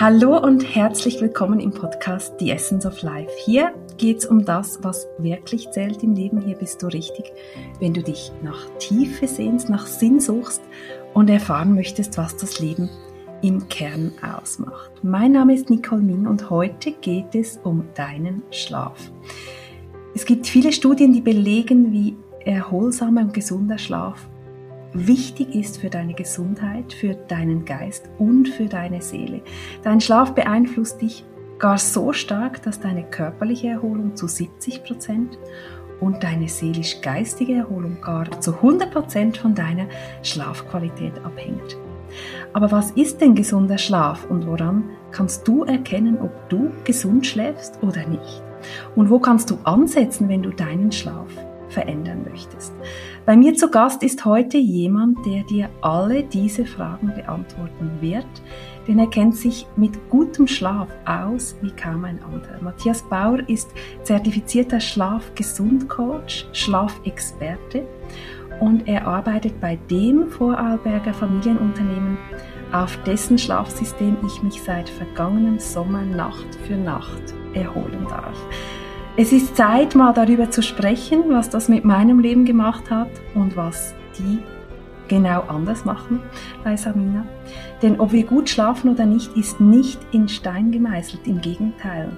Hallo und herzlich willkommen im Podcast The Essence of Life. Hier geht es um das, was wirklich zählt im Leben. Hier bist du richtig, wenn du dich nach Tiefe sehnst, nach Sinn suchst und erfahren möchtest, was das Leben im Kern ausmacht. Mein Name ist Nicole Min und heute geht es um deinen Schlaf. Es gibt viele Studien, die belegen, wie erholsamer und gesunder Schlaf wichtig ist für deine Gesundheit, für deinen Geist und für deine Seele. Dein Schlaf beeinflusst dich gar so stark, dass deine körperliche Erholung zu 70 Prozent und deine seelisch-geistige Erholung gar zu 100 Prozent von deiner Schlafqualität abhängt. Aber was ist denn gesunder Schlaf und woran kannst du erkennen, ob du gesund schläfst oder nicht? Und wo kannst du ansetzen, wenn du deinen Schlaf verändern möchtest? Bei mir zu Gast ist heute jemand, der dir alle diese Fragen beantworten wird, denn er kennt sich mit gutem Schlaf aus wie kaum ein anderer. Matthias Bauer ist zertifizierter Schlafgesund-Coach, Schlafexperte und er arbeitet bei dem Vorarlberger Familienunternehmen, auf dessen Schlafsystem ich mich seit vergangenem Sommer Nacht für Nacht erholen darf. Es ist Zeit, mal darüber zu sprechen, was das mit meinem Leben gemacht hat und was die genau anders machen bei Samina. Denn ob wir gut schlafen oder nicht, ist nicht in Stein gemeißelt, im Gegenteil.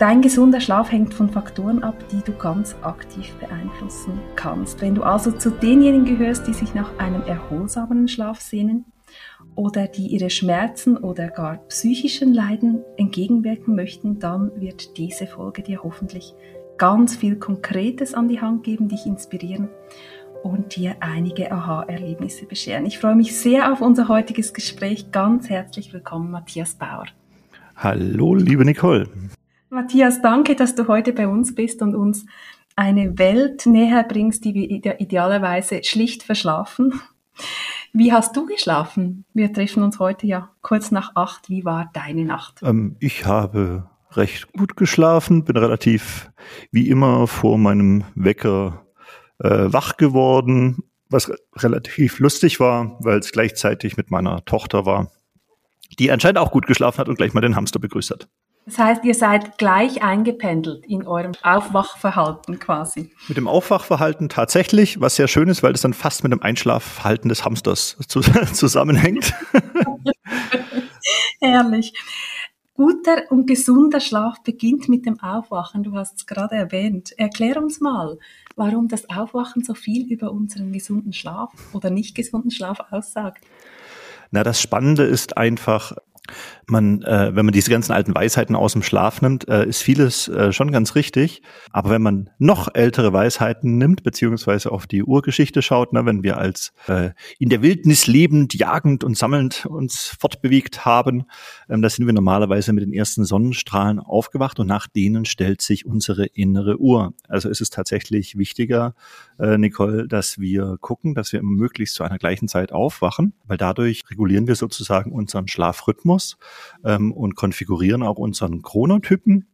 Dein gesunder Schlaf hängt von Faktoren ab, die du ganz aktiv beeinflussen kannst. Wenn du also zu denjenigen gehörst, die sich nach einem erholsamen Schlaf sehnen, oder die ihre Schmerzen oder gar psychischen Leiden entgegenwirken möchten, dann wird diese Folge dir hoffentlich ganz viel Konkretes an die Hand geben, dich inspirieren und dir einige Aha-Erlebnisse bescheren. Ich freue mich sehr auf unser heutiges Gespräch. Ganz herzlich willkommen, Matthias Bauer. Hallo, liebe Nicole. Matthias, danke, dass du heute bei uns bist und uns eine Welt näher bringst, die wir idealerweise schlicht verschlafen. Wie hast du geschlafen? Wir treffen uns heute ja kurz nach acht. Wie war deine Nacht? Ähm, ich habe recht gut geschlafen, bin relativ wie immer vor meinem Wecker äh, wach geworden, was relativ lustig war, weil es gleichzeitig mit meiner Tochter war, die anscheinend auch gut geschlafen hat und gleich mal den Hamster begrüßt hat. Das heißt, ihr seid gleich eingependelt in eurem Aufwachverhalten quasi. Mit dem Aufwachverhalten tatsächlich, was sehr schön ist, weil das dann fast mit dem Einschlafverhalten des Hamsters zu, zusammenhängt. Herrlich. Guter und gesunder Schlaf beginnt mit dem Aufwachen. Du hast es gerade erwähnt. Erklär uns mal, warum das Aufwachen so viel über unseren gesunden Schlaf oder nicht gesunden Schlaf aussagt. Na, das Spannende ist einfach, man, äh, wenn man diese ganzen alten Weisheiten aus dem Schlaf nimmt, äh, ist vieles äh, schon ganz richtig. Aber wenn man noch ältere Weisheiten nimmt, beziehungsweise auf die Urgeschichte schaut, ne, wenn wir als äh, in der Wildnis lebend, jagend und sammelnd uns fortbewegt haben, ähm, da sind wir normalerweise mit den ersten Sonnenstrahlen aufgewacht und nach denen stellt sich unsere innere Uhr. Also ist es tatsächlich wichtiger, äh, Nicole, dass wir gucken, dass wir möglichst zu einer gleichen Zeit aufwachen, weil dadurch regulieren wir sozusagen unseren Schlafrhythmus ähm, und konfigurieren auch unseren Chronotypen,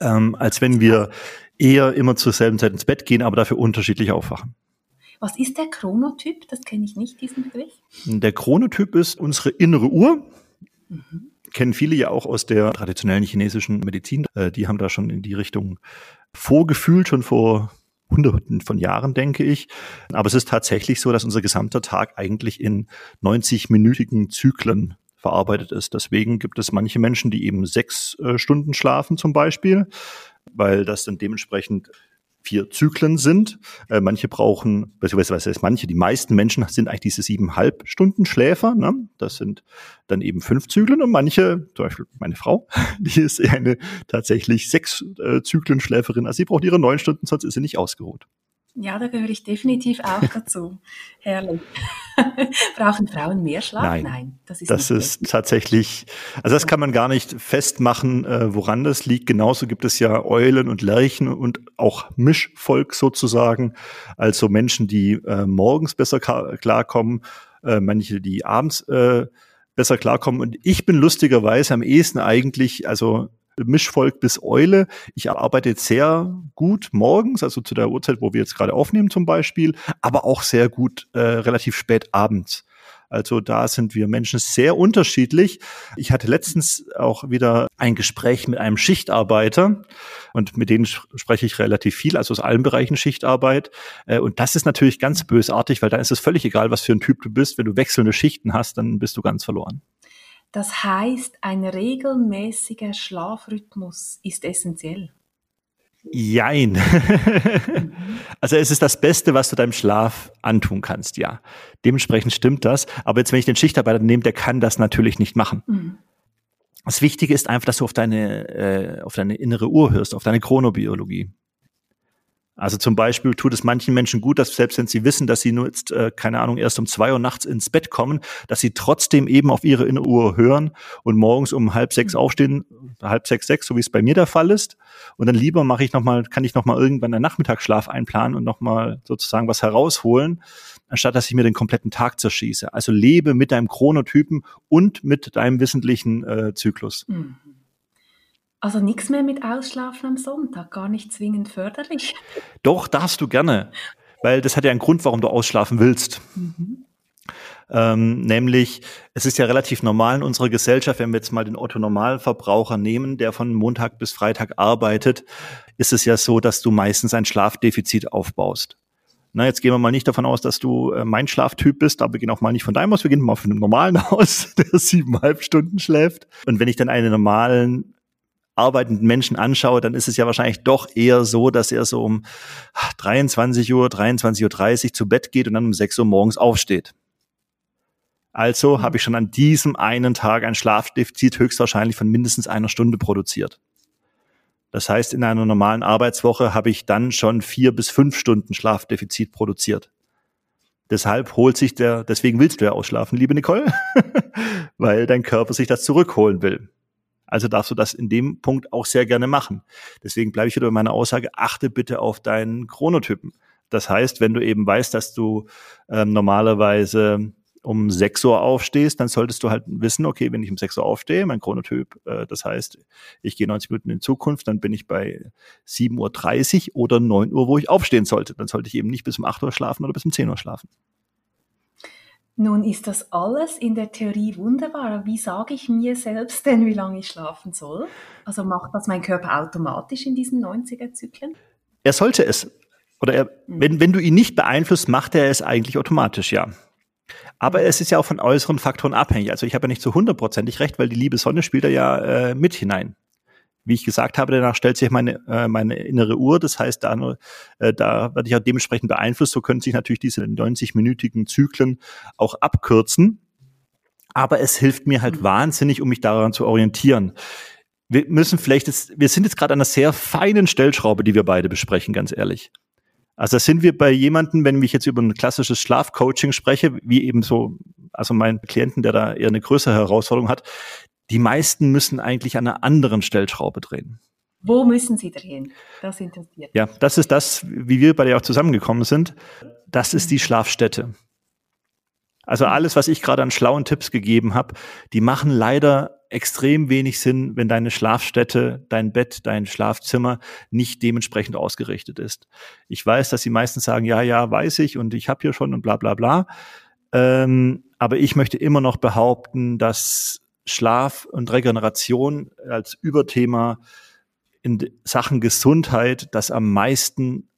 ähm, als wenn wir eher immer zur selben Zeit ins Bett gehen, aber dafür unterschiedlich aufwachen. Was ist der Chronotyp? Das kenne ich nicht, diesen Begriff. Der Chronotyp ist unsere innere Uhr. Mhm. Kennen viele ja auch aus der traditionellen chinesischen Medizin. Äh, die haben da schon in die Richtung vorgefühlt, schon vor Hunderten von Jahren, denke ich. Aber es ist tatsächlich so, dass unser gesamter Tag eigentlich in 90-minütigen Zyklen verarbeitet ist. Deswegen gibt es manche Menschen, die eben sechs äh, Stunden schlafen zum Beispiel, weil das dann dementsprechend vier Zyklen sind. Äh, manche brauchen, beziehungsweise was heißt manche, die meisten Menschen sind eigentlich diese siebeneinhalb Stunden Schläfer. Ne? Das sind dann eben fünf Zyklen und manche, zum Beispiel meine Frau, die ist eine tatsächlich sechs äh, Zyklen Schläferin. Also sie braucht ihre neun Stunden, sonst ist sie nicht ausgeruht. Ja, da gehöre ich definitiv auch dazu. Herrlich. Brauchen Frauen mehr Schlaf? Nein, Nein das ist, das ist tatsächlich, also das kann man gar nicht festmachen, äh, woran das liegt. Genauso gibt es ja Eulen und Lerchen und auch Mischvolk sozusagen, also Menschen, die äh, morgens besser klarkommen, äh, manche, die abends äh, besser klarkommen. Und ich bin lustigerweise am ehesten eigentlich, also Mischvolk bis Eule. Ich arbeite sehr gut morgens, also zu der Uhrzeit, wo wir jetzt gerade aufnehmen zum Beispiel, aber auch sehr gut äh, relativ spät abends. Also da sind wir Menschen sehr unterschiedlich. Ich hatte letztens auch wieder ein Gespräch mit einem Schichtarbeiter und mit denen spreche ich relativ viel, also aus allen Bereichen Schichtarbeit. Äh, und das ist natürlich ganz bösartig, weil da ist es völlig egal, was für ein Typ du bist. Wenn du wechselnde Schichten hast, dann bist du ganz verloren. Das heißt, ein regelmäßiger Schlafrhythmus ist essentiell. Jein. also es ist das Beste, was du deinem Schlaf antun kannst, ja. Dementsprechend stimmt das. Aber jetzt, wenn ich den Schichtarbeiter nehme, der kann das natürlich nicht machen. Mhm. Das Wichtige ist einfach, dass du auf deine, äh, auf deine innere Uhr hörst, auf deine Chronobiologie. Also zum Beispiel tut es manchen Menschen gut, dass selbst wenn sie wissen, dass sie nur jetzt, äh, keine Ahnung, erst um zwei Uhr nachts ins Bett kommen, dass sie trotzdem eben auf ihre innere Uhr hören und morgens um halb sechs mhm. aufstehen, halb sechs, sechs, so wie es bei mir der Fall ist. Und dann lieber mache ich nochmal, kann ich nochmal irgendwann einen Nachmittagsschlaf einplanen und nochmal sozusagen was herausholen, anstatt dass ich mir den kompletten Tag zerschieße. Also lebe mit deinem Chronotypen und mit deinem wissentlichen äh, Zyklus. Mhm. Also nichts mehr mit Ausschlafen am Sonntag, gar nicht zwingend förderlich. Doch, darfst du gerne, weil das hat ja einen Grund, warum du ausschlafen willst. Mhm. Ähm, nämlich, es ist ja relativ normal in unserer Gesellschaft, wenn wir jetzt mal den Otto-Normalverbraucher nehmen, der von Montag bis Freitag arbeitet, ist es ja so, dass du meistens ein Schlafdefizit aufbaust. Na, jetzt gehen wir mal nicht davon aus, dass du äh, mein Schlaftyp bist, aber wir gehen auch mal nicht von deinem aus, wir gehen mal von einem normalen aus, der siebeneinhalb Stunden schläft. Und wenn ich dann einen normalen arbeitenden Menschen anschaue, dann ist es ja wahrscheinlich doch eher so, dass er so um 23 Uhr, 23.30 Uhr zu Bett geht und dann um 6 Uhr morgens aufsteht. Also mhm. habe ich schon an diesem einen Tag ein Schlafdefizit höchstwahrscheinlich von mindestens einer Stunde produziert. Das heißt, in einer normalen Arbeitswoche habe ich dann schon vier bis fünf Stunden Schlafdefizit produziert. Deshalb holt sich der, deswegen willst du ja ausschlafen, liebe Nicole, weil dein Körper sich das zurückholen will. Also darfst du das in dem Punkt auch sehr gerne machen. Deswegen bleibe ich wieder bei meiner Aussage, achte bitte auf deinen Chronotypen. Das heißt, wenn du eben weißt, dass du ähm, normalerweise um 6 Uhr aufstehst, dann solltest du halt wissen, okay, wenn ich um 6 Uhr aufstehe, mein Chronotyp, äh, das heißt, ich gehe 90 Minuten in Zukunft, dann bin ich bei 7.30 Uhr oder 9 Uhr, wo ich aufstehen sollte. Dann sollte ich eben nicht bis um 8 Uhr schlafen oder bis um 10 Uhr schlafen. Nun ist das alles in der Theorie wunderbar. Wie sage ich mir selbst denn, wie lange ich schlafen soll? Also macht das mein Körper automatisch in diesen 90er-Zyklen? Er sollte es. Oder er, mhm. wenn, wenn du ihn nicht beeinflusst, macht er es eigentlich automatisch, ja. Aber mhm. es ist ja auch von äußeren Faktoren abhängig. Also ich habe ja nicht zu hundertprozentig recht, weil die liebe Sonne spielt da ja äh, mit hinein wie ich gesagt habe, danach stellt sich meine, äh, meine innere Uhr. Das heißt, da, äh, da werde ich auch dementsprechend beeinflusst. So können sich natürlich diese 90-minütigen Zyklen auch abkürzen. Aber es hilft mir halt mhm. wahnsinnig, um mich daran zu orientieren. Wir müssen vielleicht jetzt, wir sind jetzt gerade an einer sehr feinen Stellschraube, die wir beide besprechen, ganz ehrlich. Also sind wir bei jemandem, wenn ich jetzt über ein klassisches Schlafcoaching spreche, wie eben so, also mein Klienten, der da eher eine größere Herausforderung hat, die meisten müssen eigentlich an einer anderen Stellschraube drehen. Wo müssen sie drehen? Das interessiert. Ja, das ist das, wie wir bei dir auch zusammengekommen sind. Das ist die Schlafstätte. Also alles, was ich gerade an schlauen Tipps gegeben habe, die machen leider extrem wenig Sinn, wenn deine Schlafstätte, dein Bett, dein Schlafzimmer nicht dementsprechend ausgerichtet ist. Ich weiß, dass sie meistens sagen, ja, ja, weiß ich und ich habe hier schon und bla bla bla. Ähm, aber ich möchte immer noch behaupten, dass Schlaf und Regeneration als Überthema in Sachen Gesundheit das am meisten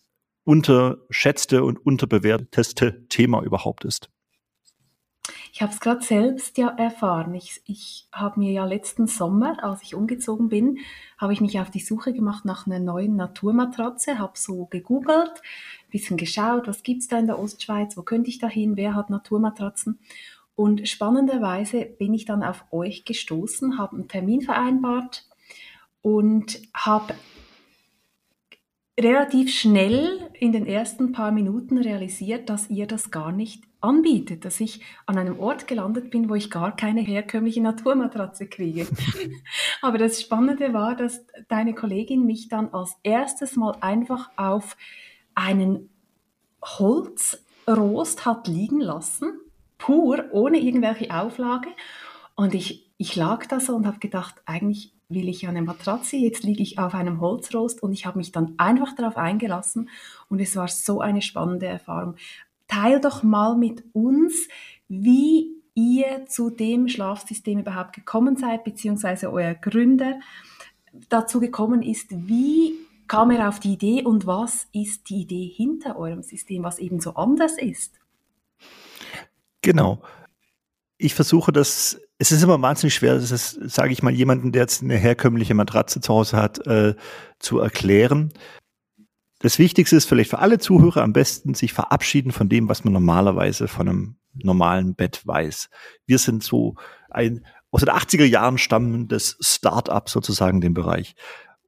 unterschätzte und unterbewerteste Thema überhaupt ist. Ich habe es gerade selbst ja erfahren. Ich, ich habe mir ja letzten Sommer, als ich umgezogen bin, habe ich mich auf die Suche gemacht nach einer neuen Naturmatratze, habe so gegoogelt, bisschen geschaut, was gibt's da in der Ostschweiz, wo könnte ich da hin, wer hat Naturmatratzen und spannenderweise bin ich dann auf euch gestoßen, habe einen Termin vereinbart und habe relativ schnell in den ersten paar Minuten realisiert, dass ihr das gar nicht anbietet, dass ich an einem Ort gelandet bin, wo ich gar keine herkömmliche Naturmatratze kriege. Aber das Spannende war, dass deine Kollegin mich dann als erstes mal einfach auf einen Holzrost hat liegen lassen pur, ohne irgendwelche Auflage. Und ich, ich lag da so und habe gedacht, eigentlich will ich eine Matratze, jetzt liege ich auf einem Holzrost und ich habe mich dann einfach darauf eingelassen und es war so eine spannende Erfahrung. Teil doch mal mit uns, wie ihr zu dem Schlafsystem überhaupt gekommen seid, beziehungsweise euer Gründer dazu gekommen ist. Wie kam er auf die Idee und was ist die Idee hinter eurem System, was eben so anders ist? Genau. Ich versuche das, es ist immer wahnsinnig schwer, das ist, sage ich mal, jemanden, der jetzt eine herkömmliche Matratze zu Hause hat, äh, zu erklären. Das Wichtigste ist vielleicht für alle Zuhörer am besten sich verabschieden von dem, was man normalerweise von einem normalen Bett weiß. Wir sind so ein aus den 80er Jahren stammendes Start-up sozusagen den Bereich.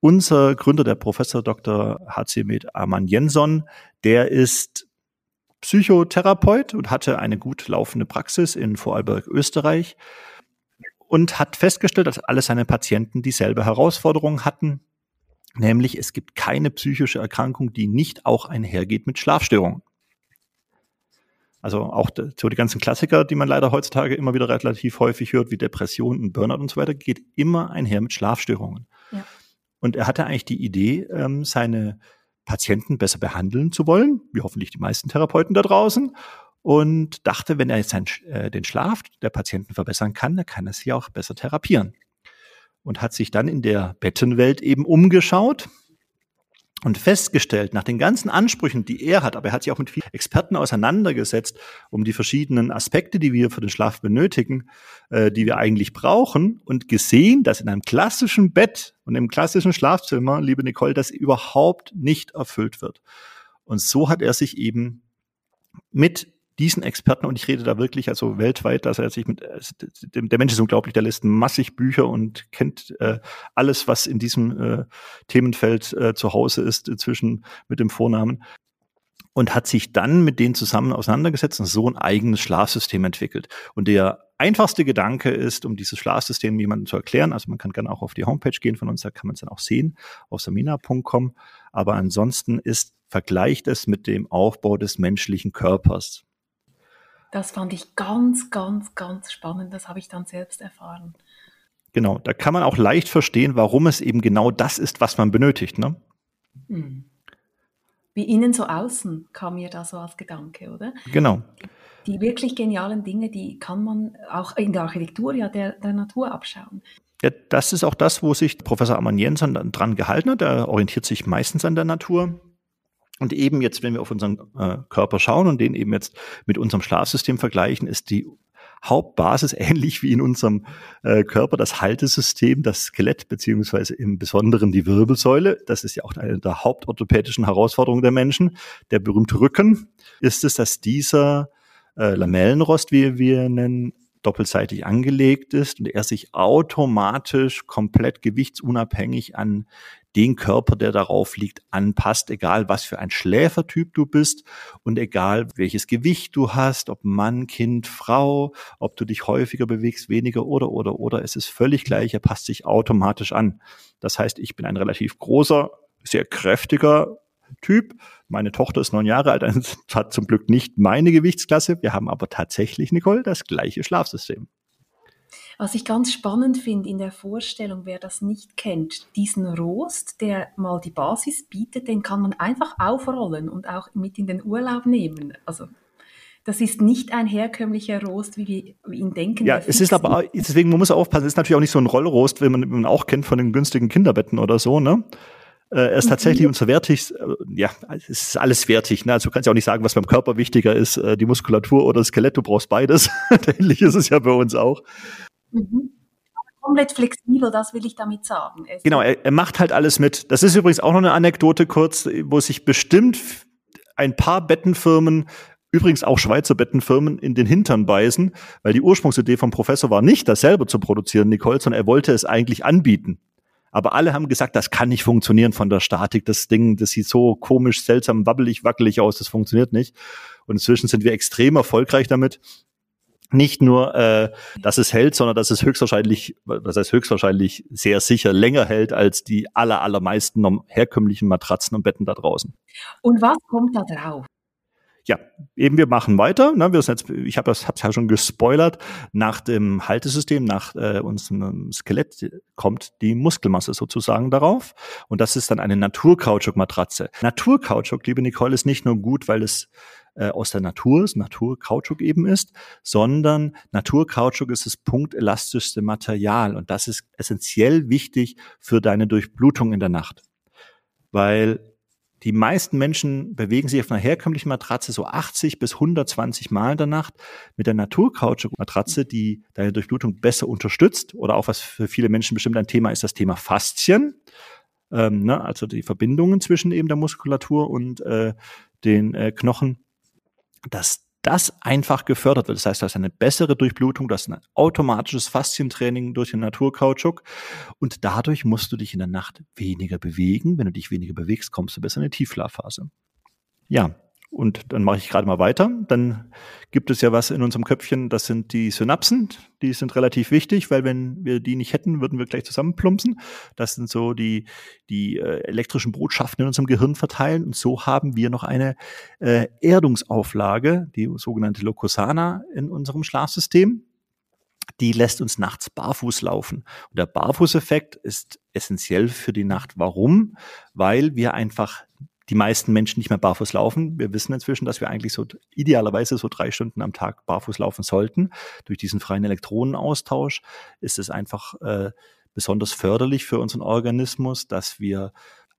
Unser Gründer, der Professor Dr. H.C. Med Arman Jensson, der ist Psychotherapeut und hatte eine gut laufende Praxis in Vorarlberg, Österreich und hat festgestellt, dass alle seine Patienten dieselbe Herausforderung hatten, nämlich es gibt keine psychische Erkrankung, die nicht auch einhergeht mit Schlafstörungen. Also auch so die ganzen Klassiker, die man leider heutzutage immer wieder relativ häufig hört, wie Depressionen und Burnout und so weiter, geht immer einher mit Schlafstörungen. Ja. Und er hatte eigentlich die Idee, ähm, seine Patienten besser behandeln zu wollen, wie hoffentlich die meisten Therapeuten da draußen, und dachte, wenn er jetzt seinen, äh, den Schlaf der Patienten verbessern kann, dann kann er sie auch besser therapieren. Und hat sich dann in der Bettenwelt eben umgeschaut und festgestellt, nach den ganzen Ansprüchen, die er hat, aber er hat sich auch mit vielen Experten auseinandergesetzt, um die verschiedenen Aspekte, die wir für den Schlaf benötigen, äh, die wir eigentlich brauchen und gesehen, dass in einem klassischen Bett und im klassischen Schlafzimmer, liebe Nicole, das überhaupt nicht erfüllt wird. Und so hat er sich eben mit diesen Experten, und ich rede da wirklich also weltweit, dass er sich mit, äh, der Mensch ist unglaublich, der lässt massig Bücher und kennt äh, alles, was in diesem äh, Themenfeld äh, zu Hause ist, inzwischen mit dem Vornamen. Und hat sich dann mit denen zusammen auseinandergesetzt und so ein eigenes Schlafsystem entwickelt. Und der einfachste Gedanke ist, um dieses Schlafsystem jemandem zu erklären, also man kann gerne auch auf die Homepage gehen von uns, da kann man es dann auch sehen, auf samina.com. Aber ansonsten ist, vergleicht es mit dem Aufbau des menschlichen Körpers. Das fand ich ganz, ganz, ganz spannend. Das habe ich dann selbst erfahren. Genau, da kann man auch leicht verstehen, warum es eben genau das ist, was man benötigt. Ne? Hm. Wie innen so außen kam mir da so als Gedanke, oder? Genau. Die wirklich genialen Dinge, die kann man auch in der Architektur ja der, der Natur abschauen. Ja, das ist auch das, wo sich Professor Amann Jensen dran gehalten hat. Er orientiert sich meistens an der Natur. Und eben jetzt, wenn wir auf unseren äh, Körper schauen und den eben jetzt mit unserem Schlafsystem vergleichen, ist die Hauptbasis ähnlich wie in unserem äh, Körper das Haltesystem, das Skelett beziehungsweise im Besonderen die Wirbelsäule. Das ist ja auch eine der hauptorthopädischen Herausforderungen der Menschen. Der berühmte Rücken ist es, dass dieser äh, Lamellenrost, wie wir nennen, doppelseitig angelegt ist und er sich automatisch komplett gewichtsunabhängig an den Körper, der darauf liegt, anpasst, egal was für ein Schläfertyp du bist und egal welches Gewicht du hast, ob Mann, Kind, Frau, ob du dich häufiger bewegst, weniger oder oder oder, es ist völlig gleich, er passt sich automatisch an. Das heißt, ich bin ein relativ großer, sehr kräftiger Typ. Meine Tochter ist neun Jahre alt, hat zum Glück nicht meine Gewichtsklasse. Wir haben aber tatsächlich, Nicole, das gleiche Schlafsystem. Was ich ganz spannend finde in der Vorstellung, wer das nicht kennt, diesen Rost, der mal die Basis bietet, den kann man einfach aufrollen und auch mit in den Urlaub nehmen. Also das ist nicht ein herkömmlicher Rost, wie wir ihn denken. Ja, es ist aber, deswegen man muss aufpassen, es ist natürlich auch nicht so ein Rollrost, wie man, wie man auch kennt von den günstigen Kinderbetten oder so, ne? Äh, er ist tatsächlich mhm. unser wertig, äh, ja, es ist alles wertig. Ne? Also du kannst ja auch nicht sagen, was beim Körper wichtiger ist, äh, die Muskulatur oder das Skelett, du brauchst beides. Ähnlich ist es ja bei uns auch. Mhm. Komplett flexibel, das will ich damit sagen. Es genau, er, er macht halt alles mit. Das ist übrigens auch noch eine Anekdote kurz, wo sich bestimmt ein paar Bettenfirmen übrigens auch Schweizer Bettenfirmen in den Hintern beißen, weil die Ursprungsidee vom Professor war nicht, das selber zu produzieren, Nicole, sondern er wollte es eigentlich anbieten. Aber alle haben gesagt, das kann nicht funktionieren von der Statik. Das Ding, das sieht so komisch, seltsam, wabbelig, wackelig aus, das funktioniert nicht. Und inzwischen sind wir extrem erfolgreich damit nicht nur, äh, dass es hält, sondern dass es höchstwahrscheinlich, was heißt höchstwahrscheinlich sehr sicher länger hält als die aller, allermeisten herkömmlichen Matratzen und Betten da draußen. Und was kommt da drauf? Ja, eben wir machen weiter. Ne? Wir sind jetzt, ich habe das hab's ja schon gespoilert. Nach dem Haltesystem, nach äh, unserem Skelett kommt die Muskelmasse sozusagen darauf. Und das ist dann eine Naturkautschuk-Matratze. Naturkautschuk, liebe Nicole, ist nicht nur gut, weil es äh, aus der Natur ist, Naturkautschuk eben ist, sondern Naturkautschuk ist das punktelastischste Material und das ist essentiell wichtig für deine Durchblutung in der Nacht. Weil die meisten Menschen bewegen sich auf einer herkömmlichen Matratze so 80 bis 120 Mal in der Nacht. Mit der Naturkautschuk-Matratze, die deine Durchblutung besser unterstützt oder auch was für viele Menschen bestimmt ein Thema ist, das Thema Faszien. Ähm, ne, also die Verbindungen zwischen eben der Muskulatur und äh, den äh, Knochen dass das einfach gefördert wird. Das heißt, du hast eine bessere Durchblutung, du hast ein automatisches Faszientraining durch den Naturkautschuk und dadurch musst du dich in der Nacht weniger bewegen. Wenn du dich weniger bewegst, kommst du besser in eine Tiefschlafphase. Ja, und dann mache ich gerade mal weiter. Dann gibt es ja was in unserem Köpfchen, das sind die Synapsen. Die sind relativ wichtig, weil wenn wir die nicht hätten, würden wir gleich zusammenplumpsen. Das sind so die, die äh, elektrischen Botschaften in unserem Gehirn verteilen. Und so haben wir noch eine äh, Erdungsauflage, die sogenannte Locosana in unserem Schlafsystem. Die lässt uns nachts barfuß laufen. Und der Barfußeffekt ist essentiell für die Nacht. Warum? Weil wir einfach die meisten Menschen nicht mehr barfuß laufen. Wir wissen inzwischen, dass wir eigentlich so idealerweise so drei Stunden am Tag barfuß laufen sollten. Durch diesen freien Elektronenaustausch ist es einfach äh, besonders förderlich für unseren Organismus, dass wir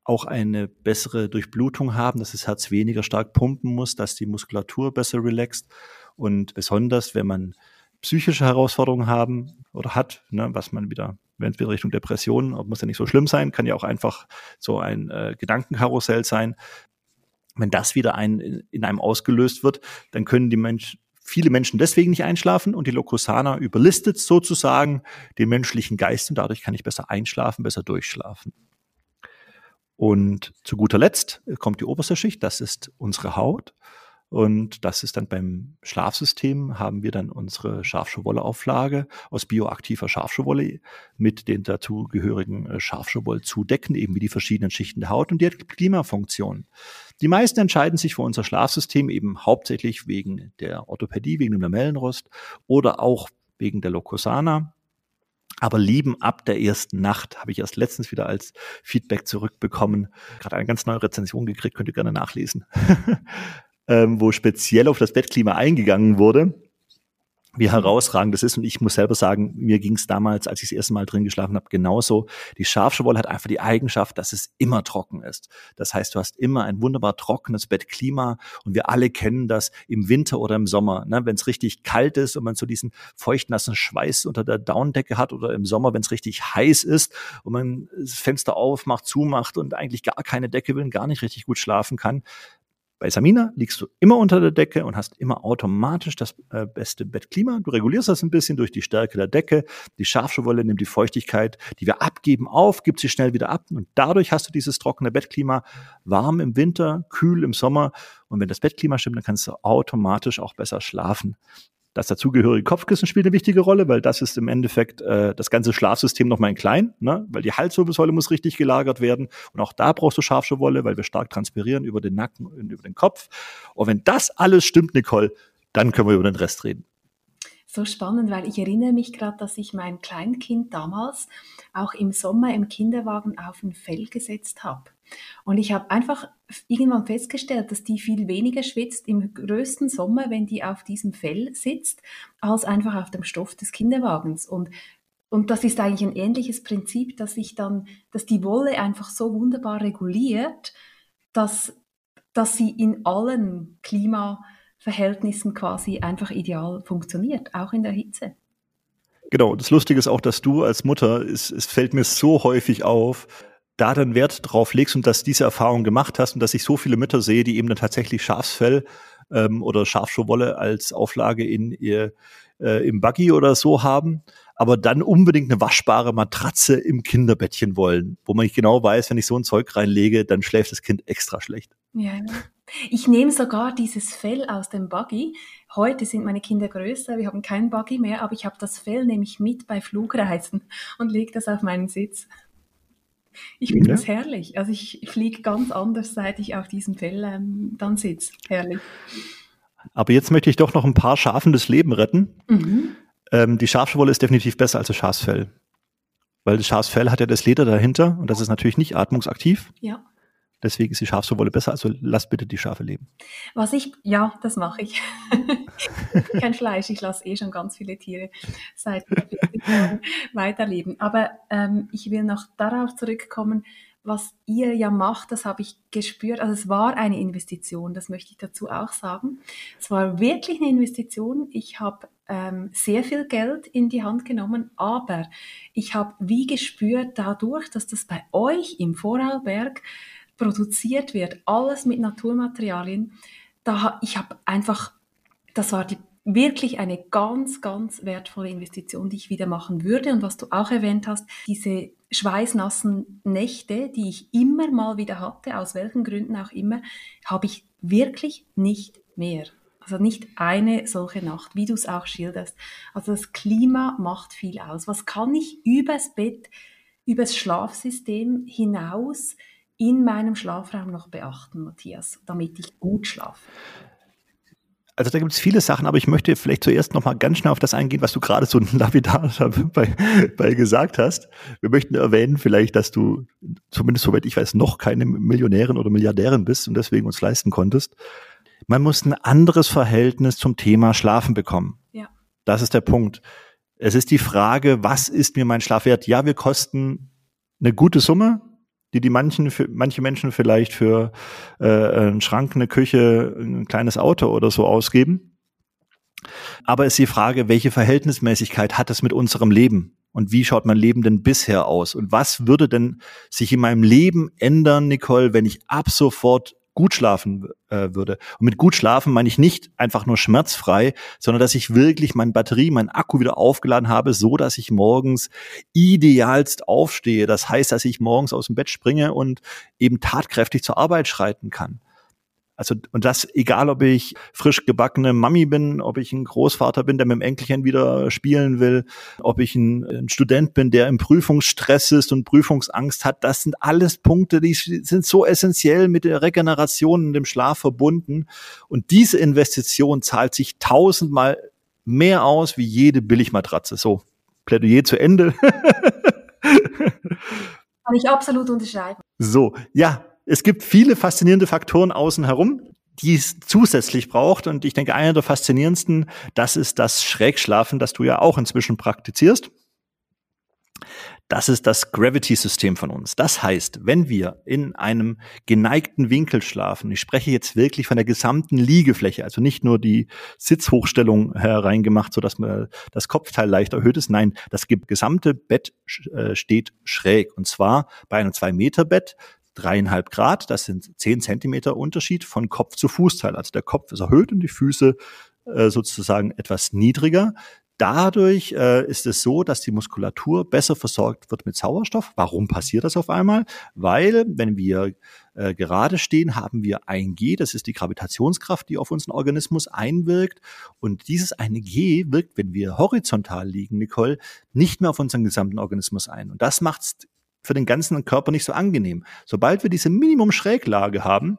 auch eine bessere Durchblutung haben, dass das Herz weniger stark pumpen muss, dass die Muskulatur besser relaxt und besonders, wenn man psychische Herausforderungen haben oder hat, ne, was man wieder wenn es wieder Richtung Depression, muss ja nicht so schlimm sein, kann ja auch einfach so ein äh, Gedankenkarussell sein. Wenn das wieder ein, in einem ausgelöst wird, dann können die Menschen, viele Menschen deswegen nicht einschlafen und die Locusana überlistet sozusagen den menschlichen Geist und dadurch kann ich besser einschlafen, besser durchschlafen. Und zu guter Letzt kommt die oberste Schicht, das ist unsere Haut. Und das ist dann beim Schlafsystem, haben wir dann unsere Schafschuhwolle-Auflage aus bioaktiver Schafschuhwolle mit den dazugehörigen äh, Schafschuhwoll-Zudecken, eben wie die verschiedenen Schichten der Haut und die hat Klimafunktion. Die meisten entscheiden sich für unser Schlafsystem eben hauptsächlich wegen der Orthopädie, wegen dem Lamellenrost oder auch wegen der Locosana, aber lieben ab der ersten Nacht habe ich erst letztens wieder als Feedback zurückbekommen. Gerade eine ganz neue Rezension gekriegt, könnt ihr gerne nachlesen. ähm, wo speziell auf das Bettklima eingegangen wurde, wie herausragend das ist. Und ich muss selber sagen, mir ging es damals, als ich das erste Mal drin geschlafen habe, genauso. Die Schafschuhwolle hat einfach die Eigenschaft, dass es immer trocken ist. Das heißt, du hast immer ein wunderbar trockenes Bettklima und wir alle kennen das im Winter oder im Sommer. Ne? Wenn es richtig kalt ist und man so diesen feuchtnassen Schweiß unter der Daunendecke hat oder im Sommer, wenn es richtig heiß ist und man das Fenster aufmacht, zumacht und eigentlich gar keine Decke will und gar nicht richtig gut schlafen kann, bei Samina liegst du immer unter der Decke und hast immer automatisch das äh, beste Bettklima. Du regulierst das ein bisschen durch die Stärke der Decke. Die Schafschuhwolle nimmt die Feuchtigkeit, die wir abgeben, auf, gibt sie schnell wieder ab und dadurch hast du dieses trockene Bettklima, warm im Winter, kühl im Sommer. Und wenn das Bettklima stimmt, dann kannst du automatisch auch besser schlafen. Das dazugehörige Kopfkissen spielt eine wichtige Rolle, weil das ist im Endeffekt äh, das ganze Schlafsystem noch mal in klein, ne? weil die Halswirbelsäule muss richtig gelagert werden und auch da brauchst du scharfe Wolle, weil wir stark transpirieren über den Nacken und über den Kopf. Und wenn das alles stimmt, Nicole, dann können wir über den Rest reden so spannend, weil ich erinnere mich gerade, dass ich mein Kleinkind damals auch im Sommer im Kinderwagen auf ein Fell gesetzt habe. Und ich habe einfach irgendwann festgestellt, dass die viel weniger schwitzt im größten Sommer, wenn die auf diesem Fell sitzt, als einfach auf dem Stoff des Kinderwagens. Und und das ist eigentlich ein ähnliches Prinzip, dass sich dann, dass die Wolle einfach so wunderbar reguliert, dass, dass sie in allen Klima Verhältnissen quasi einfach ideal funktioniert, auch in der Hitze. Genau, das Lustige ist auch, dass du als Mutter, es, es fällt mir so häufig auf, da dann Wert drauf legst und dass diese Erfahrung gemacht hast und dass ich so viele Mütter sehe, die eben dann tatsächlich Schafsfell ähm, oder Schafschuhwolle als Auflage in ihr äh, im Buggy oder so haben, aber dann unbedingt eine waschbare Matratze im Kinderbettchen wollen, wo man nicht genau weiß, wenn ich so ein Zeug reinlege, dann schläft das Kind extra schlecht. Ja, ich nehme sogar dieses Fell aus dem Buggy. Heute sind meine Kinder größer, wir haben kein Buggy mehr, aber ich habe das Fell nämlich mit bei Flugreisen und lege das auf meinen Sitz. Ich finde ja. das herrlich. Also ich fliege ganz anders, seit ich auf diesem Fell ähm, dann sitze. Herrlich. Aber jetzt möchte ich doch noch ein paar Schafen das Leben retten. Mhm. Ähm, die Schafswolle ist definitiv besser als das Schafsfell. Weil das Schafsfell hat ja das Leder dahinter und das ist natürlich nicht atmungsaktiv. Ja. Deswegen ist die Schafswolle besser. Also lass bitte die Schafe leben. Was ich, ja, das mache ich. Kein Fleisch, ich lasse eh schon ganz viele Tiere seit weiterleben. Aber ähm, ich will noch darauf zurückkommen, was ihr ja macht, das habe ich gespürt. Also es war eine Investition, das möchte ich dazu auch sagen. Es war wirklich eine Investition. Ich habe ähm, sehr viel Geld in die Hand genommen, aber ich habe wie gespürt dadurch, dass das bei euch im Vorarlberg produziert wird, alles mit Naturmaterialien, da ich habe einfach, das war die wirklich eine ganz, ganz wertvolle Investition, die ich wieder machen würde. Und was du auch erwähnt hast, diese schweißnassen Nächte, die ich immer mal wieder hatte, aus welchen Gründen auch immer, habe ich wirklich nicht mehr. Also nicht eine solche Nacht, wie du es auch schilderst. Also das Klima macht viel aus. Was kann ich übers Bett, übers Schlafsystem hinaus in meinem Schlafraum noch beachten, Matthias, damit ich gut schlafe? Also da gibt es viele Sachen, aber ich möchte vielleicht zuerst noch mal ganz schnell auf das eingehen, was du gerade so lapidar bei, bei gesagt hast. Wir möchten erwähnen vielleicht, dass du zumindest soweit ich weiß noch keine Millionärin oder Milliardärin bist und deswegen uns leisten konntest. Man muss ein anderes Verhältnis zum Thema Schlafen bekommen. Ja. Das ist der Punkt. Es ist die Frage, was ist mir mein Schlaf wert? Ja, wir kosten eine gute Summe, die die manchen für, manche Menschen vielleicht für äh, einen Schrank, eine Küche, ein kleines Auto oder so ausgeben. Aber ist die Frage, welche Verhältnismäßigkeit hat es mit unserem Leben? Und wie schaut mein Leben denn bisher aus? Und was würde denn sich in meinem Leben ändern, Nicole, wenn ich ab sofort gut schlafen äh, würde. Und mit gut schlafen meine ich nicht einfach nur schmerzfrei, sondern dass ich wirklich meine Batterie, meinen Akku wieder aufgeladen habe, so dass ich morgens idealst aufstehe. Das heißt, dass ich morgens aus dem Bett springe und eben tatkräftig zur Arbeit schreiten kann. Also, und das, egal ob ich frisch gebackene Mami bin, ob ich ein Großvater bin, der mit dem Enkelchen wieder spielen will, ob ich ein, ein Student bin, der im Prüfungsstress ist und Prüfungsangst hat, das sind alles Punkte, die sind so essentiell mit der Regeneration und dem Schlaf verbunden. Und diese Investition zahlt sich tausendmal mehr aus wie jede Billigmatratze. So, Plädoyer zu Ende. Kann ich absolut unterschreiben. So, ja, es gibt viele faszinierende Faktoren außen herum, die es zusätzlich braucht. Und ich denke, einer der faszinierendsten, das ist das Schrägschlafen, das du ja auch inzwischen praktizierst. Das ist das Gravity-System von uns. Das heißt, wenn wir in einem geneigten Winkel schlafen, ich spreche jetzt wirklich von der gesamten Liegefläche, also nicht nur die Sitzhochstellung hereingemacht, so dass man das Kopfteil leicht erhöht ist. Nein, das gesamte Bett äh, steht schräg. Und zwar bei einem zwei Meter Bett dreieinhalb Grad. Das sind zehn Zentimeter Unterschied von Kopf zu Fußteil. Also der Kopf ist erhöht und die Füße äh, sozusagen etwas niedriger. Dadurch äh, ist es so, dass die Muskulatur besser versorgt wird mit Sauerstoff. Warum passiert das auf einmal? Weil, wenn wir äh, gerade stehen, haben wir ein G, das ist die Gravitationskraft, die auf unseren Organismus einwirkt. Und dieses eine G wirkt, wenn wir horizontal liegen, Nicole, nicht mehr auf unseren gesamten Organismus ein. Und das macht es für den ganzen Körper nicht so angenehm. Sobald wir diese Minimum-Schräglage haben,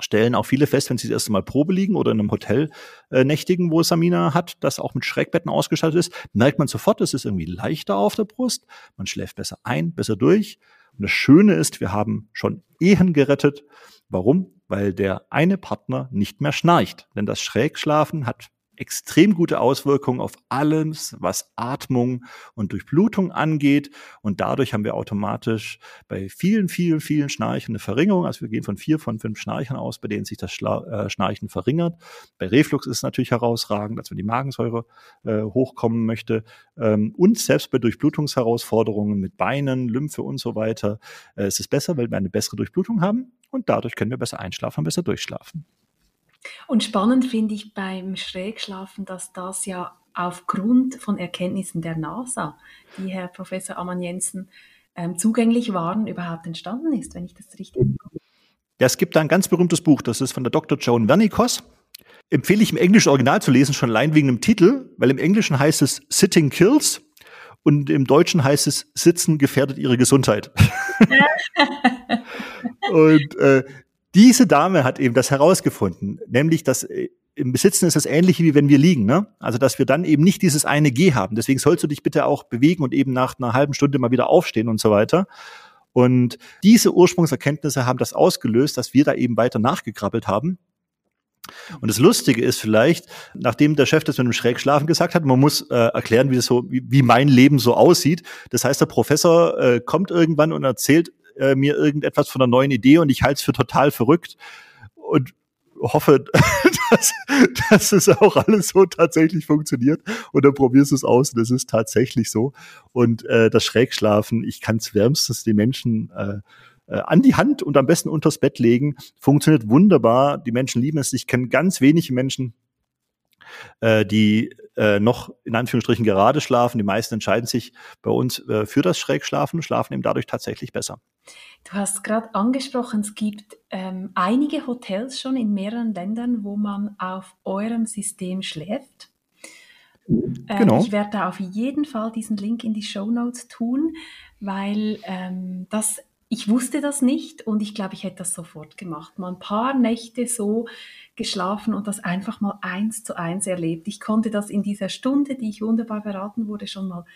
stellen auch viele fest, wenn sie das erste Mal Probe liegen oder in einem Hotel äh, nächtigen, wo Samina hat, das auch mit Schrägbetten ausgestattet ist, merkt man sofort, es ist irgendwie leichter auf der Brust, man schläft besser ein, besser durch. Und das Schöne ist, wir haben schon Ehen gerettet. Warum? Weil der eine Partner nicht mehr schnarcht. Denn das Schrägschlafen hat extrem gute Auswirkungen auf alles, was Atmung und Durchblutung angeht. Und dadurch haben wir automatisch bei vielen, vielen, vielen Schnarchen eine Verringerung. Also wir gehen von vier von fünf Schnarchen aus, bei denen sich das Schla äh, Schnarchen verringert. Bei Reflux ist es natürlich herausragend, als wenn die Magensäure äh, hochkommen möchte. Ähm, und selbst bei Durchblutungsherausforderungen mit Beinen, Lymphe und so weiter äh, ist es besser, weil wir eine bessere Durchblutung haben. Und dadurch können wir besser einschlafen, besser durchschlafen. Und spannend finde ich beim Schrägschlafen, dass das ja aufgrund von Erkenntnissen der NASA, die Herr Professor Amann Jensen ähm, zugänglich waren, überhaupt entstanden ist, wenn ich das richtig Ja, es gibt da ein ganz berühmtes Buch, das ist von der Dr. Joan Vernikos. Empfehle ich im englischen Original zu lesen, schon allein wegen dem Titel, weil im Englischen heißt es Sitting Kills und im Deutschen heißt es Sitzen gefährdet ihre Gesundheit. und äh, diese Dame hat eben das herausgefunden, nämlich dass äh, im Besitzen ist das ähnlich wie wenn wir liegen, ne? Also dass wir dann eben nicht dieses eine G haben. Deswegen sollst du dich bitte auch bewegen und eben nach einer halben Stunde mal wieder aufstehen und so weiter. Und diese Ursprungserkenntnisse haben das ausgelöst, dass wir da eben weiter nachgekrabbelt haben. Und das Lustige ist vielleicht, nachdem der Chef das mit dem Schrägschlafen gesagt hat, man muss äh, erklären, wie das so, wie, wie mein Leben so aussieht. Das heißt, der Professor äh, kommt irgendwann und erzählt äh, mir irgendetwas von einer neuen Idee und ich halte es für total verrückt und hoffe, dass, dass es auch alles so tatsächlich funktioniert. Und dann probierst du es aus und es ist tatsächlich so. Und äh, das Schrägschlafen, ich kann es wärmstens den Menschen äh, äh, an die Hand und am besten unters Bett legen. Funktioniert wunderbar. Die Menschen lieben es. Ich kenne ganz wenige Menschen, äh, die äh, noch in Anführungsstrichen gerade schlafen. Die meisten entscheiden sich bei uns äh, für das Schrägschlafen, schlafen eben dadurch tatsächlich besser. Du hast gerade angesprochen, es gibt ähm, einige Hotels schon in mehreren Ländern, wo man auf eurem System schläft. Ähm, genau. Ich werde da auf jeden Fall diesen Link in die Show Notes tun, weil ähm, das ich wusste das nicht und ich glaube, ich hätte das sofort gemacht. Mal ein paar Nächte so geschlafen und das einfach mal eins zu eins erlebt. Ich konnte das in dieser Stunde, die ich wunderbar beraten wurde, schon mal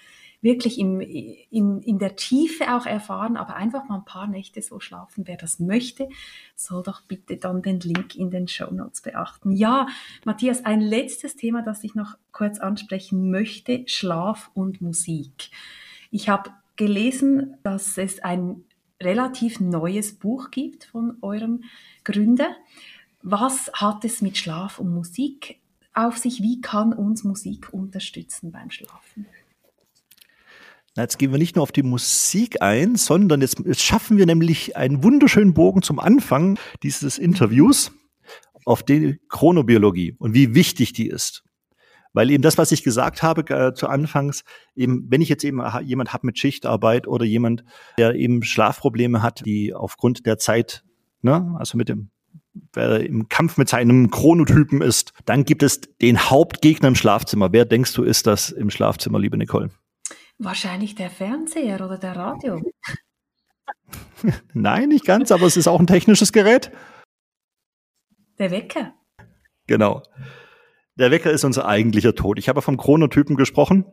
wirklich im, in, in der Tiefe auch erfahren, aber einfach mal ein paar Nächte so schlafen. Wer das möchte, soll doch bitte dann den Link in den Show Notes beachten. Ja, Matthias, ein letztes Thema, das ich noch kurz ansprechen möchte, Schlaf und Musik. Ich habe gelesen, dass es ein relativ neues Buch gibt von eurem Gründer. Was hat es mit Schlaf und Musik auf sich? Wie kann uns Musik unterstützen beim Schlafen? Jetzt gehen wir nicht nur auf die Musik ein, sondern jetzt, jetzt schaffen wir nämlich einen wunderschönen Bogen zum Anfang dieses Interviews auf die Chronobiologie und wie wichtig die ist. Weil eben das, was ich gesagt habe äh, zu Anfangs, eben, wenn ich jetzt eben jemand habe mit Schichtarbeit oder jemand, der eben Schlafprobleme hat, die aufgrund der Zeit, ne, also mit dem wer im Kampf mit seinem Chronotypen ist, dann gibt es den Hauptgegner im Schlafzimmer. Wer denkst du, ist das im Schlafzimmer, liebe Nicole? Wahrscheinlich der Fernseher oder der Radio. Nein, nicht ganz, aber es ist auch ein technisches Gerät. Der Wecker. Genau. Der Wecker ist unser eigentlicher Tod. Ich habe vom Chronotypen gesprochen.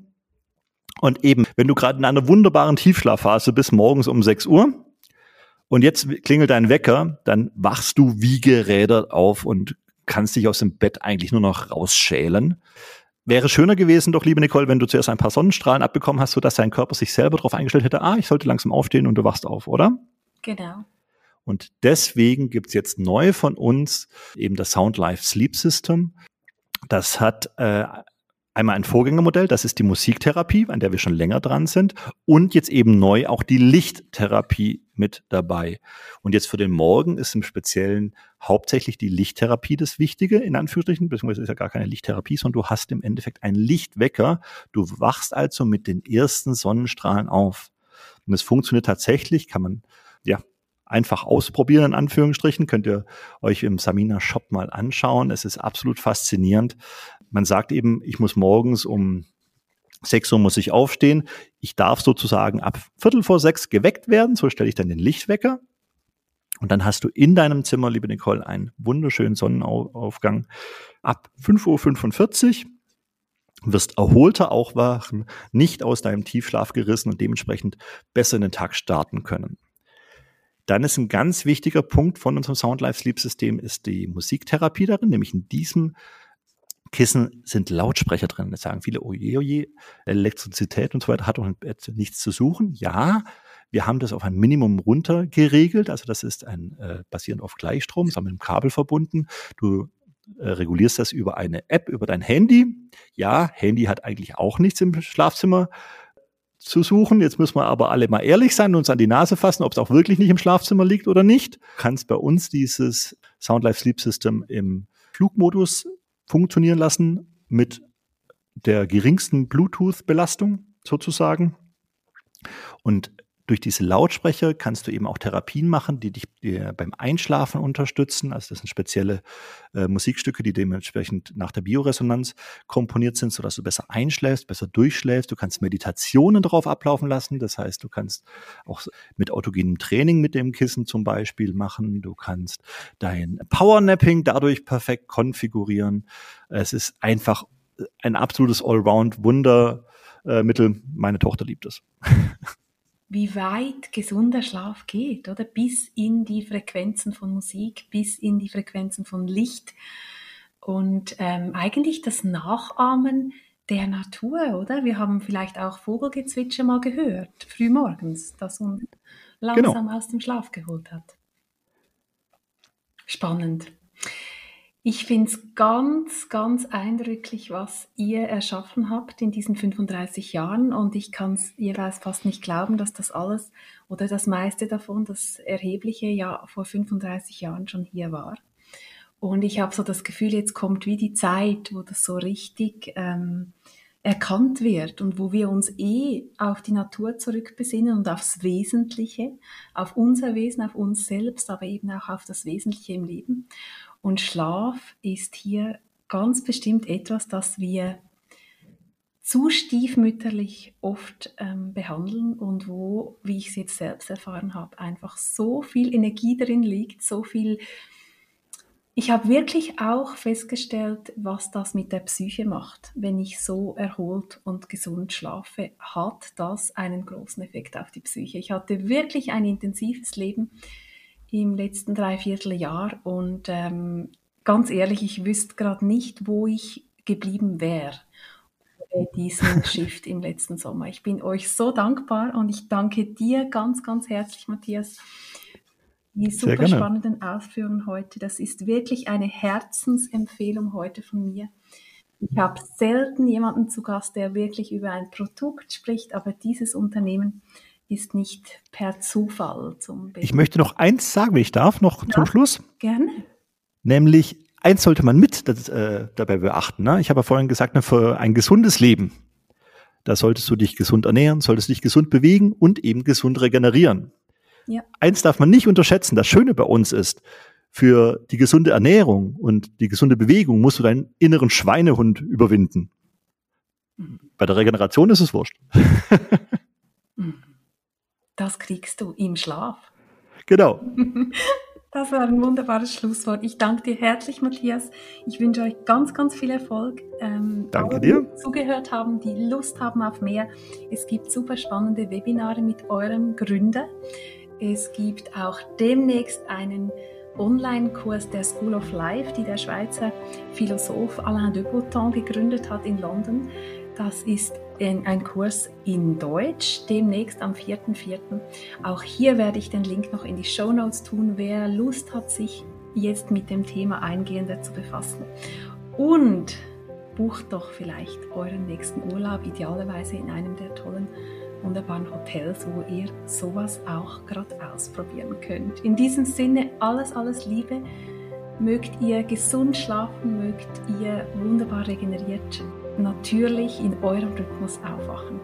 Und eben, wenn du gerade in einer wunderbaren Tiefschlafphase bist, morgens um 6 Uhr, und jetzt klingelt dein Wecker, dann wachst du wie gerädert auf und kannst dich aus dem Bett eigentlich nur noch rausschälen. Wäre schöner gewesen, doch, liebe Nicole, wenn du zuerst ein paar Sonnenstrahlen abbekommen hast, sodass dein Körper sich selber darauf eingestellt hätte, ah, ich sollte langsam aufstehen und du wachst auf, oder? Genau. Und deswegen gibt's jetzt neu von uns eben das Sound Life Sleep System. Das hat äh, einmal ein Vorgängermodell, das ist die Musiktherapie, an der wir schon länger dran sind, und jetzt eben neu auch die Lichttherapie mit dabei. Und jetzt für den Morgen ist im Speziellen hauptsächlich die Lichttherapie das Wichtige, in Anführungsstrichen, beziehungsweise ist ja gar keine Lichttherapie, sondern du hast im Endeffekt einen Lichtwecker. Du wachst also mit den ersten Sonnenstrahlen auf. Und es funktioniert tatsächlich, kann man ja einfach ausprobieren, in Anführungsstrichen. Könnt ihr euch im Samina Shop mal anschauen. Es ist absolut faszinierend. Man sagt eben, ich muss morgens um 6 Uhr muss ich aufstehen. Ich darf sozusagen ab Viertel vor sechs geweckt werden. So stelle ich dann den Lichtwecker. Und dann hast du in deinem Zimmer, liebe Nicole, einen wunderschönen Sonnenaufgang ab 5.45 Uhr wirst erholter aufwachen, nicht aus deinem Tiefschlaf gerissen und dementsprechend besser in den Tag starten können. Dann ist ein ganz wichtiger Punkt von unserem Sound Life Sleep System ist die Musiktherapie darin, nämlich in diesem Kissen sind Lautsprecher drin. Jetzt sagen viele, oje, oje, Elektrizität und so weiter hat auch nichts zu suchen. Ja, wir haben das auf ein Minimum runter geregelt. Also das ist ein äh, basierend auf Gleichstrom, ist mit einem Kabel verbunden. Du äh, regulierst das über eine App, über dein Handy. Ja, Handy hat eigentlich auch nichts im Schlafzimmer zu suchen. Jetzt müssen wir aber alle mal ehrlich sein und uns an die Nase fassen, ob es auch wirklich nicht im Schlafzimmer liegt oder nicht. Du kannst bei uns dieses Sound Life Sleep System im Flugmodus funktionieren lassen mit der geringsten Bluetooth-Belastung sozusagen. Und durch diese Lautsprecher kannst du eben auch Therapien machen, die dich beim Einschlafen unterstützen. Also das sind spezielle äh, Musikstücke, die dementsprechend nach der Bioresonanz komponiert sind, sodass du besser einschläfst, besser durchschläfst. Du kannst Meditationen darauf ablaufen lassen. Das heißt, du kannst auch mit autogenem Training mit dem Kissen zum Beispiel machen. Du kannst dein Powernapping dadurch perfekt konfigurieren. Es ist einfach ein absolutes Allround-Wundermittel. Meine Tochter liebt es. Wie weit gesunder Schlaf geht, oder? Bis in die Frequenzen von Musik, bis in die Frequenzen von Licht. Und ähm, eigentlich das Nachahmen der Natur, oder? Wir haben vielleicht auch Vogelgezwitscher mal gehört, frühmorgens, das uns langsam genau. aus dem Schlaf geholt hat. Spannend. Ich finde es ganz, ganz eindrücklich, was ihr erschaffen habt in diesen 35 Jahren und ich kann es jeweils fast nicht glauben, dass das alles oder das meiste davon, das Erhebliche ja vor 35 Jahren schon hier war. Und ich habe so das Gefühl, jetzt kommt wie die Zeit, wo das so richtig ähm, erkannt wird und wo wir uns eh auf die Natur zurückbesinnen und aufs Wesentliche, auf unser Wesen, auf uns selbst, aber eben auch auf das Wesentliche im Leben. Und Schlaf ist hier ganz bestimmt etwas, das wir zu stiefmütterlich oft ähm, behandeln und wo, wie ich es jetzt selbst erfahren habe, einfach so viel Energie drin liegt, so viel. Ich habe wirklich auch festgestellt, was das mit der Psyche macht. Wenn ich so erholt und gesund schlafe, hat das einen großen Effekt auf die Psyche. Ich hatte wirklich ein intensives Leben im letzten Dreivierteljahr und ähm, ganz ehrlich, ich wüsste gerade nicht, wo ich geblieben wäre bei diesem Shift im letzten Sommer. Ich bin euch so dankbar und ich danke dir ganz, ganz herzlich, Matthias, die super spannenden Ausführungen heute. Das ist wirklich eine Herzensempfehlung heute von mir. Ich habe selten jemanden zu Gast, der wirklich über ein Produkt spricht, aber dieses Unternehmen ist nicht per Zufall zum Bild. Ich möchte noch eins sagen, wenn ich darf, noch ja, zum Schluss. Gerne. Nämlich, eins sollte man mit das, äh, dabei beachten. Ne? Ich habe ja vorhin gesagt, ne, für ein gesundes Leben, da solltest du dich gesund ernähren, solltest dich gesund bewegen und eben gesund regenerieren. Ja. Eins darf man nicht unterschätzen, das Schöne bei uns ist, für die gesunde Ernährung und die gesunde Bewegung musst du deinen inneren Schweinehund überwinden. Mhm. Bei der Regeneration ist es wurscht. mhm. Das kriegst du im Schlaf. Genau. Das war ein wunderbares Schlusswort. Ich danke dir herzlich, Matthias. Ich wünsche euch ganz, ganz viel Erfolg. Ähm, danke dir. Die zugehört haben, die Lust haben auf mehr. Es gibt super spannende Webinare mit eurem Gründer. Es gibt auch demnächst einen Online-Kurs der School of Life, die der Schweizer Philosoph Alain de Botton gegründet hat in London. Das ist ein Kurs in Deutsch, demnächst am 4.4. Auch hier werde ich den Link noch in die Show Notes tun, wer Lust hat, sich jetzt mit dem Thema eingehender zu befassen. Und bucht doch vielleicht euren nächsten Urlaub, idealerweise in einem der tollen, wunderbaren Hotels, wo ihr sowas auch gerade ausprobieren könnt. In diesem Sinne, alles, alles Liebe. Mögt ihr gesund schlafen, mögt ihr wunderbar regeneriert natürlich in eurem Rhythmus aufwachen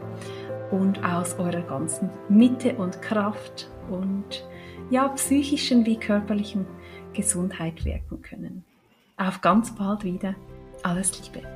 und aus eurer ganzen Mitte und Kraft und ja, psychischen wie körperlichen Gesundheit wirken können. Auf ganz bald wieder. Alles Liebe.